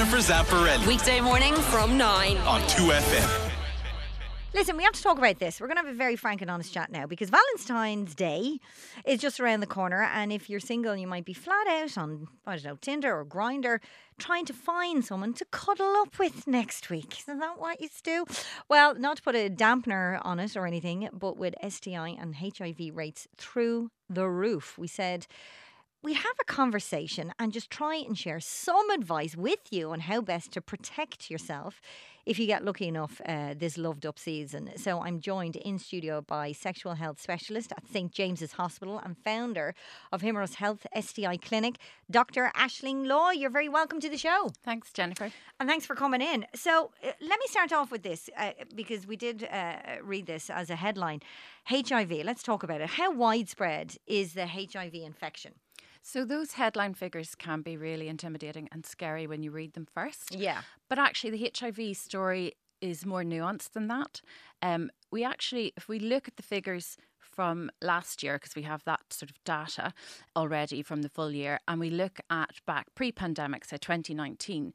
Jennifer Zamparelli Weekday morning from 9. on 2FM. Listen, we have to talk about this. We're going to have a very frank and honest chat now because Valentine's Day is just around the corner. And if you're single, you might be flat out on, I don't know, Tinder or Grindr, trying to find someone to cuddle up with next week. Isn't that what you do? Well, not to put a dampener on it or anything, but with STI and HIV rates through the roof, we said we have a conversation and just try and share some advice with you on how best to protect yourself if you get lucky enough uh, this loved up season. So I'm joined in studio by sexual health specialist at St James's Hospital and founder of Himeros Health STI Clinic, Dr. Aisling Law. You're very welcome to the show. Thanks, Jennifer. And thanks for coming in. So uh, let me start off with this uh, because we did uh, read this as a headline. HIV, let's talk about it. How widespread is the HIV infection? So, those headline figures can be really intimidating and scary when you read them first. Yeah. But actually, the HIV story is more nuanced than that. Um, we actually, if we look at the figures from last year, because we have that sort of data already from the full year, and we look at back pre pandemic, so 2019,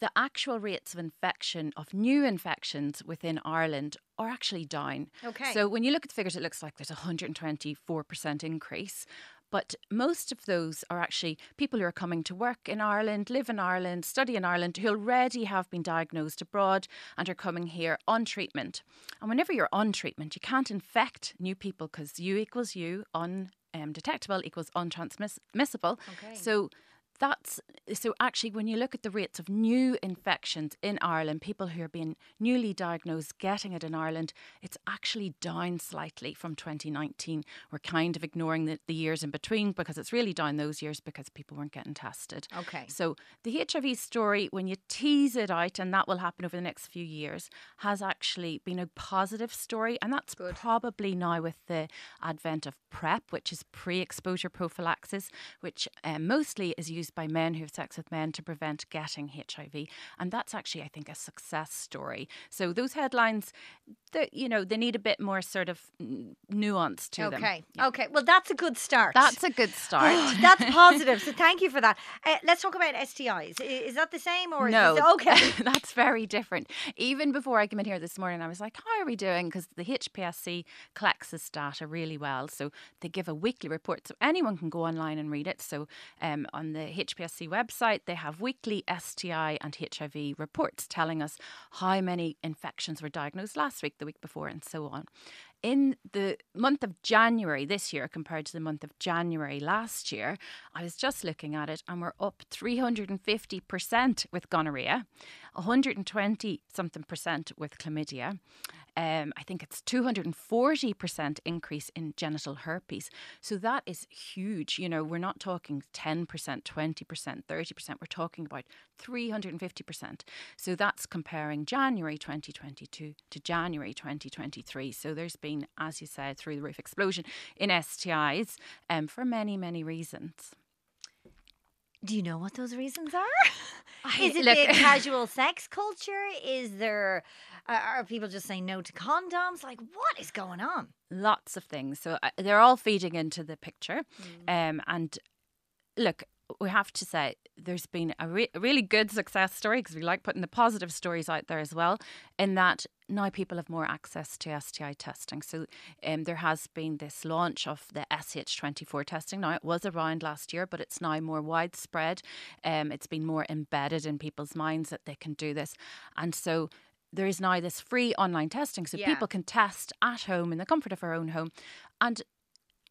the actual rates of infection, of new infections within Ireland, are actually down. Okay. So when you look at the figures, it looks like there's a 124% increase. But most of those are actually people who are coming to work in Ireland, live in Ireland, study in Ireland, who already have been diagnosed abroad and are coming here on treatment. And whenever you're on treatment, you can't infect new people because U equals U, undetectable equals untransmissible. Okay. So that's so actually when you look at the rates of new infections in Ireland, people who are being newly diagnosed getting it in Ireland, it's actually down slightly from 2019. We're kind of ignoring the, the years in between because it's really down those years because people weren't getting tested. Okay. So the HIV story, when you tease it out, and that will happen over the next few years, has actually been a positive story, and that's probably now with the advent of PrEP, which is pre-exposure prophylaxis, which um, mostly is used by men who have sex with men to prevent getting HIV, and that's actually, I think, a success story. So those headlines, you know, they need a bit more sort of nuance to them. Okay. Okay. Well, that's a good start. That's a good start. That's positive. So thank you for that. Uh, let's talk about STIs. Is that the same or No. Is this, okay. That's very different. Even before I came in here this morning, I was like, how are we doing? Because the HPSC collects this data really well. So they give a weekly report. So anyone can go online and read it. So um, on the HPSC website, they have weekly STI and HIV reports telling us how many infections were diagnosed last week, the week before, and so on. In the month of January this year compared to the month of January last year, I was just looking at it and we're up 350% with gonorrhea, 120 something percent with chlamydia. Um, I think it's 240% increase in genital herpes. So that is huge. You know, we're not talking 10%, 20%, 30%. We're talking about 350%. So that's comparing January 2022 to January 2023. So there's been, as you said, through the roof explosion in STIs um, for many, many reasons. Do you know what those reasons are? I- Is it look- the casual sex culture? Is there, uh, are people just saying no to condoms? Like, what is going on? lots of things. So uh, they're all feeding into the picture. Um, and look, we have to say there's been a, re- a really good success story because we like putting the positive stories out there as well. In that now people have more access to STI testing. So um, there has been this launch of the SH24 testing. Now it was around last year, but it's now more widespread. Um, it's been more embedded in people's minds that they can do this, and so there is now this free online testing so Yeah. people can test at home in the comfort of their own home and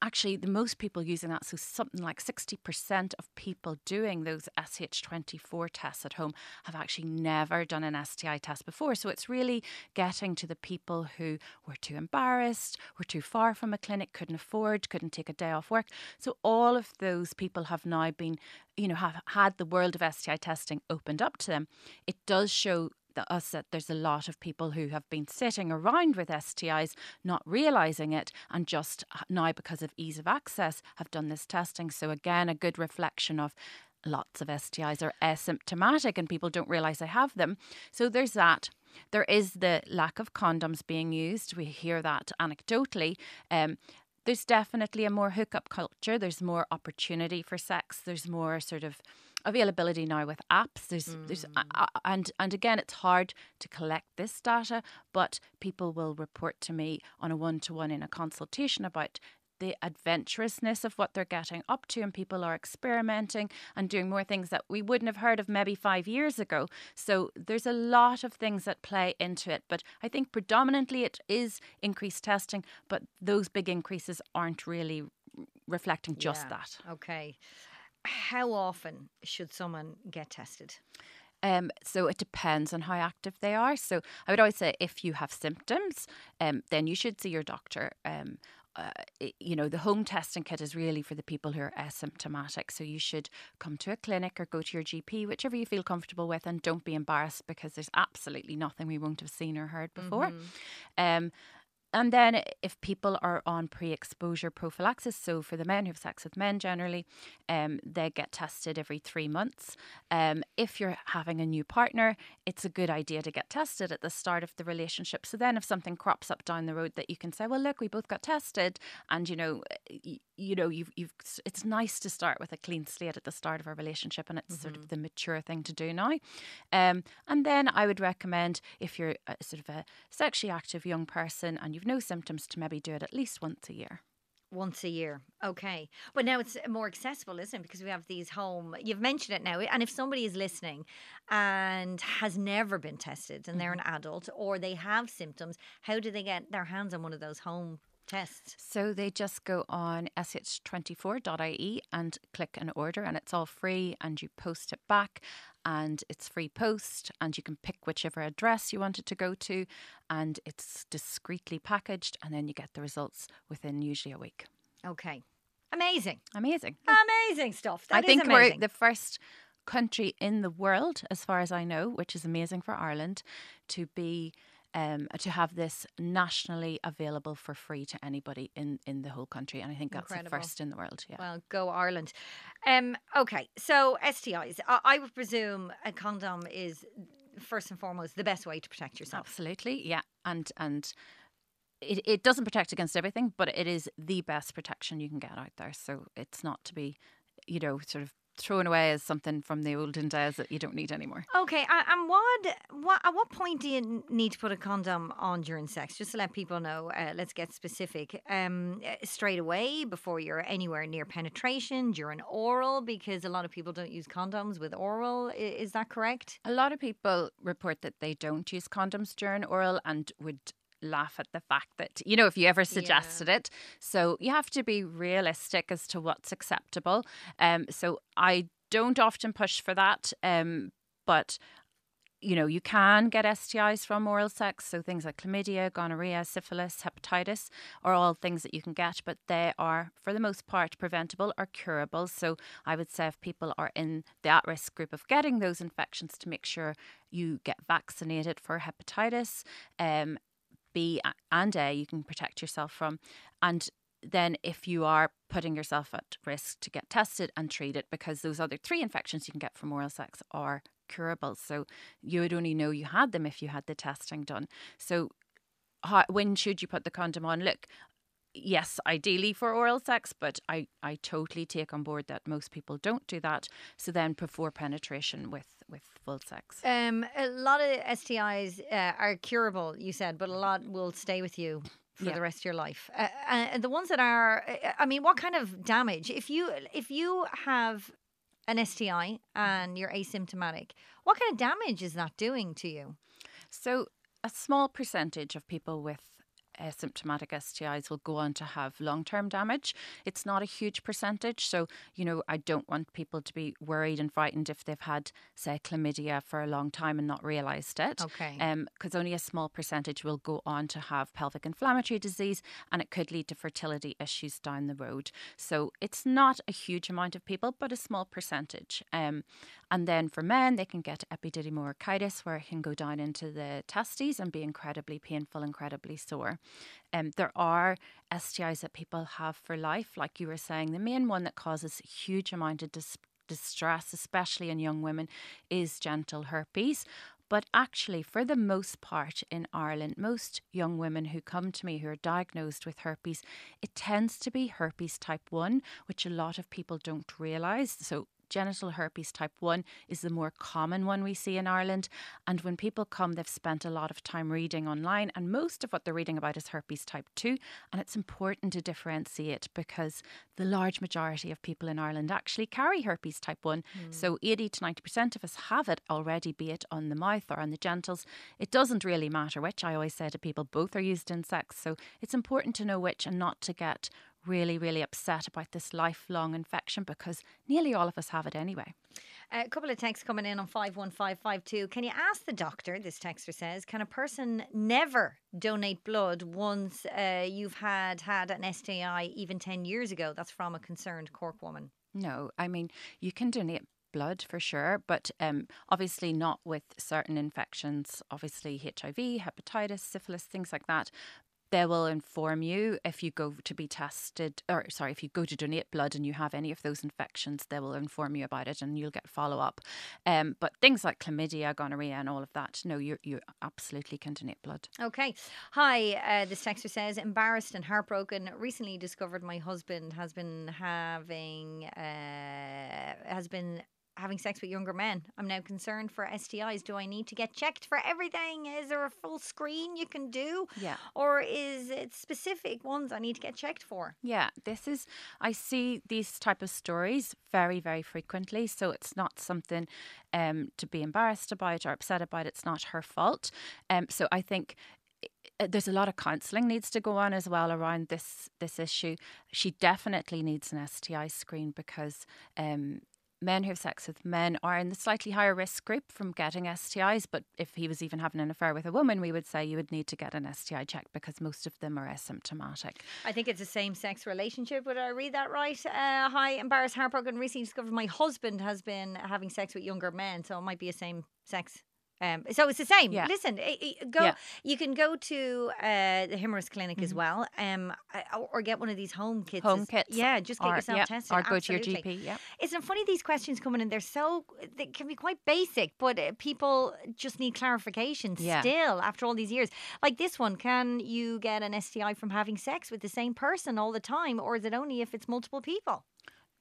actually the most people using that so something like 60% of people doing those sh24 tests at home have actually never done an sti test before. So it's really getting to the people who were too embarrassed were too far from a clinic couldn't afford couldn't take a day off work. So all of those people have now been you know have had the world of sti testing opened up to them. It does show the, us that there's a lot of people who have been sitting around with STIs, not realizing it, and just now because of ease of access have done this testing. So again, a good reflection of lots of STIs are asymptomatic and people don't realize they have them. So there's that. There is the lack of condoms being used. We hear that anecdotally. Um, there's definitely a more hookup culture. There's more opportunity for sex. There's more sort of availability now with apps. There's, there's, uh, and and again, it's hard to collect this data, but people will report to me on a one to one in a consultation about the adventurousness of what they're getting up to, and people are experimenting and doing more things that we wouldn't have heard of maybe five years ago. So there's a lot of things that play into it, but I think predominantly it is increased testing, but those big increases aren't really reflecting just Yeah. that. Okay. How often should someone get tested? Um, so it depends on how active they are. So I would always say if you have symptoms, um, then you should see your doctor. Um, uh, you know, the home testing kit is really for the people who are asymptomatic. So you should come to a clinic or go to your GP, whichever you feel comfortable with, and don't be embarrassed because there's absolutely nothing we won't have seen or heard before. Um, and then if people are on pre-exposure prophylaxis, so for the men who have sex with men generally, um, they get tested every three months. Um, if you're having a new partner, it's a good idea to get tested at the start of the relationship. So then if something crops up down the road that you can say, well, look, we both got tested and, you know, you know, you've, you've, it's nice to start with a clean slate at the start of a relationship and it's sort of the mature thing to do now. Um, and then I would recommend if you're a, sort of a sexually active young person and you've no symptoms to maybe do it at least once a year. Once a year. Okay. But now it's more accessible, isn't it? Because we have these home, you've mentioned it now. And if somebody is listening and has never been tested and they're an mm-hmm. adult or they have symptoms, how do they get their hands on one of those home So they just go on sh24.ie and click an order, and it's all free, and you post it back, and it's free post, and you can pick whichever address you want it to go to, and it's discreetly packaged, and then you get the results within usually a week. Okay. Amazing. Amazing. Amazing stuff. That I think we're the first country in the world, as far as I know, which is amazing for Ireland, to be um, to have this nationally available for free to anybody in, in the whole country, and I think that's Incredible. the first in the world. Yeah. Well, go Ireland. Um, okay, so STIs. I, I would presume a condom is first and foremost the best way to protect yourself. Absolutely, yeah, and and it, it doesn't protect against everything, but it is the best protection you can get out there. So it's not to be, you know, sort of thrown away as something from the olden days that you don't need anymore. Okay, and what, what at what point do you need to put a condom on during sex? Just to let people know, uh, let's get specific. Um, uh, straight away before you're anywhere near penetration, during oral, because a lot of people don't use condoms with oral. Is that correct? A lot of people report that they don't use condoms during oral and would laugh at the fact that you know if you ever suggested it so you have to be realistic as to what's acceptable um so i don't often push for that um but you know, you can get STIs from oral sex. So things like chlamydia, gonorrhea, syphilis, hepatitis are all things that you can get, but they are, for the most part, preventable or curable. So I would say if people are in the at risk group of getting those infections, to make sure you get vaccinated for hepatitis. Um, B and A, you can protect yourself from. And then if you are putting yourself at risk to get tested and treated because those other three infections you can get from oral sex are curable. So you would only know you had them if you had the testing done. So how, when should you put the condom on? Look yes ideally for oral sex but I, I totally take on board that most people don't do that. So then before penetration with with full sex Um, a lot of STIs uh, are curable, you said, but a lot will stay with you for Yeah. the rest of your life. Uh, and the ones that are, uh, I mean, what kind of damage? If you if you have an STI and you're asymptomatic, what kind of damage is that doing to you? So, a small percentage of people with asymptomatic STIs will go on to have long term damage. It's not a huge percentage. So, you know, I don't want people to be worried and frightened if they've had, say, chlamydia for a long time and not realised it. Okay. Because only a small percentage will go on to have pelvic inflammatory disease and it could lead to fertility issues down the road. So, it's not a huge amount of people, but a small percentage. Um, and then for men, they can get epididymo-orchitis, where it can go down into the testes and be incredibly painful, incredibly sore. Um, there are STIs that people have for life, like you were saying. The main one that causes a huge amount of dis- distress, especially in young women, is genital herpes. But actually, for the most part in Ireland, most young women who come to me who are diagnosed with herpes, it tends to be herpes type 1, which a lot of people don't realise. So, genital herpes type 1 is the more common one we see in Ireland. And when people come, they've spent a lot of time reading online, and most of what they're reading about is herpes type 2. And it's important to differentiate because the large majority of people in Ireland actually carry herpes type 1. Hmm. So 80 to 90% of us have it already, be it on the mouth or on the genitals. It doesn't really matter which. I always say to people, both are used in sex. So it's important to know which and not to get really, really upset about this lifelong infection because nearly all of us have it anyway. A couple of texts coming in on 51552. Can you ask the doctor, this texter says, can a person never donate blood once uh, you've had had an STI even 10 years ago? That's from a concerned Cork woman. No, I mean, you can donate blood for sure, but um, obviously not with certain infections, obviously HIV, hepatitis, syphilis, things like that. They will inform you if you go to be tested, or sorry, if you go to donate blood and you have any of those infections, they will inform you about it and you'll get follow up. Um, but things like chlamydia, gonorrhea, and all of that, no, you you absolutely can donate blood. Okay. Hi, uh, this texter says, embarrassed and heartbroken. Recently discovered my husband has been having uh, has been having sex with younger men. I'm now concerned for STIs. Do I need to get checked for everything? Is there a full screen you can do? Yeah. Or is it specific ones I need to get checked for? Yeah, this is I see these type of stories very very frequently, so it's not something um, to be embarrassed about or upset about. It's not her fault. Um, so I think uh, there's a lot of counselling needs to go on as well around this this issue. She definitely needs an STI screen because um, men who have sex with men are in the slightly higher risk group from getting STIs. But if he was even having an affair with a woman, we would say you would need to get an STI check because most of them are asymptomatic. I think it's a same sex relationship. Would I read that right? Uh, hi, embarrassed, heartbroken. Recently discovered my husband has been having sex with younger men, so it might be a same sex. Um, so it's the same. Yeah. Listen, i- i- go. Yeah. You can go to uh, the Himeros Clinic as well, um, or get one of these home kits. Home kits Yeah, just get or, yourself yeah, tested. or go to your. GP. Yeah. Isn't it funny these questions coming in? They're so they can be quite basic, but uh, people just need clarification Yeah. still after all these years. Like this one, can you get an STI from having sex with the same person all the time, or is it only if it's multiple people?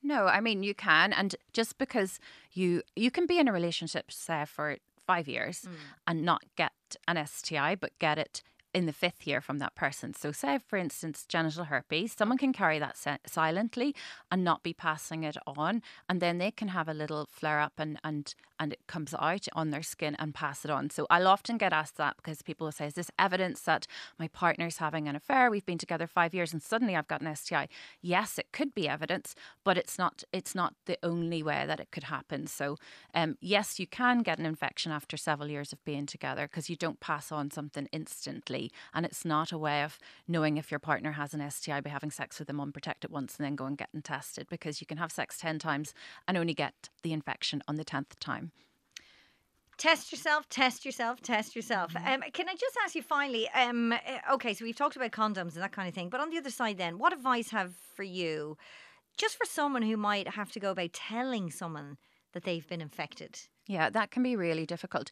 No, I mean you can, and just because you you can be in a relationship, say for five years, mm. and not get an STI, but get it in the fifth year from that person. So, say for instance, genital herpes, someone can carry that silently and not be passing it on, and then they can have a little flare up and and and it comes out on their skin and pass it on. So, I'll often get asked that because people say, "Is this evidence that my partner's having an affair? We've been together five years, and suddenly I've got an STI." Yes, it could be evidence, but it's not. It's not the only way that it could happen. So, um, yes, you can get an infection after several years of being together because you don't pass on something instantly, and it's not a way of knowing if your partner has an STI by having sex with them unprotected once and then go and getting tested because you can have sex ten times and only get the infection on the tenth time. Test yourself, test yourself, test yourself. Mm-hmm. Um, can I just ask you finally? Um, uh, okay, so we've talked about condoms and that kind of thing, but on the other side, then, what advice have for you, just for someone who might have to go about telling someone that they've been infected? Yeah, that can be really difficult.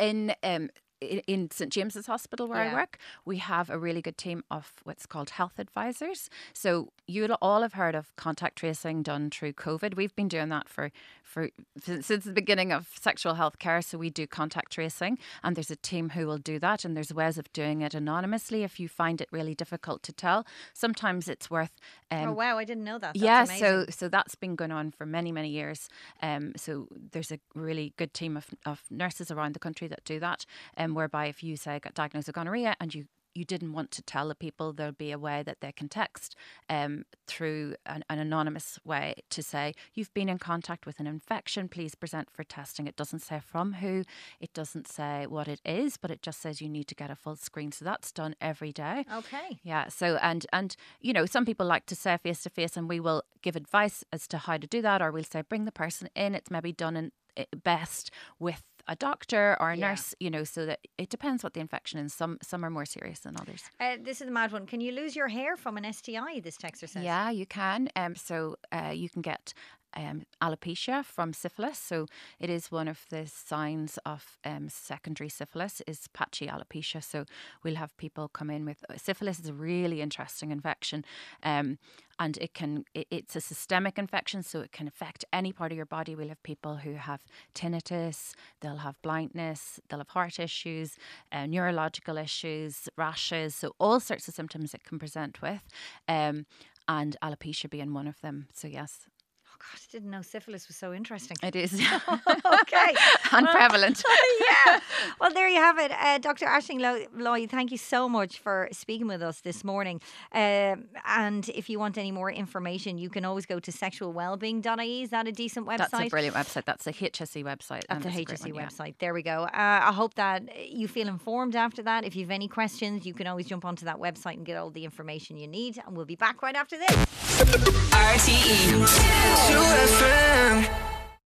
In um, in St James's Hospital where Yeah. I work, we have a really good team of what's called health advisors. So you'll all have heard of contact tracing done through COVID. We've been doing that for for since the beginning of sexual health care. So we do contact tracing, and there's a team who will do that. And there's ways of doing it anonymously if you find it really difficult to tell. Sometimes it's worth. Um, oh wow, I didn't know that. That's yeah, amazing. so so that's been going on for many many years. Um, so there's a really good team of, of nurses around the country that do that. Um, whereby if you say got diagnosed with gonorrhea and you you didn't want to tell the people, there'll be a way that they can text um, through an, an anonymous way to say, You've been in contact with an infection, please present for testing. It doesn't say from who, it doesn't say what it is, but it just says you need to get a full screen. So that's done every day. okay. Yeah. So and and you know some people like to say face to face, and we will give advice as to how to do that, or we'll say bring the person in. It's maybe done in eh, best with a doctor or a Yeah. nurse, you know, so that it depends what the infection is. Some some are more serious than others. Uh, this is a mad one. Can you lose your hair from an STI? This texter says. Yeah, you can. Um, so uh, you can get um, alopecia from syphilis. So it is one of the signs of um, secondary syphilis is patchy alopecia. So we'll have people come in with uh, syphilis is a really interesting infection. Um, and it can it, it's a systemic infection so it can affect any part of your body we'll have people who have tinnitus they'll have blindness they'll have heart issues uh, neurological issues rashes so all sorts of symptoms it can present with um, and alopecia being one of them so yes God, I didn't know syphilis was so interesting. it is okay. and prevalent yeah. Well, there you have it. Uh, Dr. Aisling Lo- Lloyd, thank you so much for speaking with us this morning. Um, and if you want any more information, you can always go to sexualwellbeing.ie. Is that a decent website? that's a brilliant website that's a HSE website That's and the it's a great HSE one, yeah. website. There we go. Uh, I hope that you feel informed after that. If you have any questions, you can always jump onto that website and get all the information you need. And we'll be back right after this. RTE. 2FM.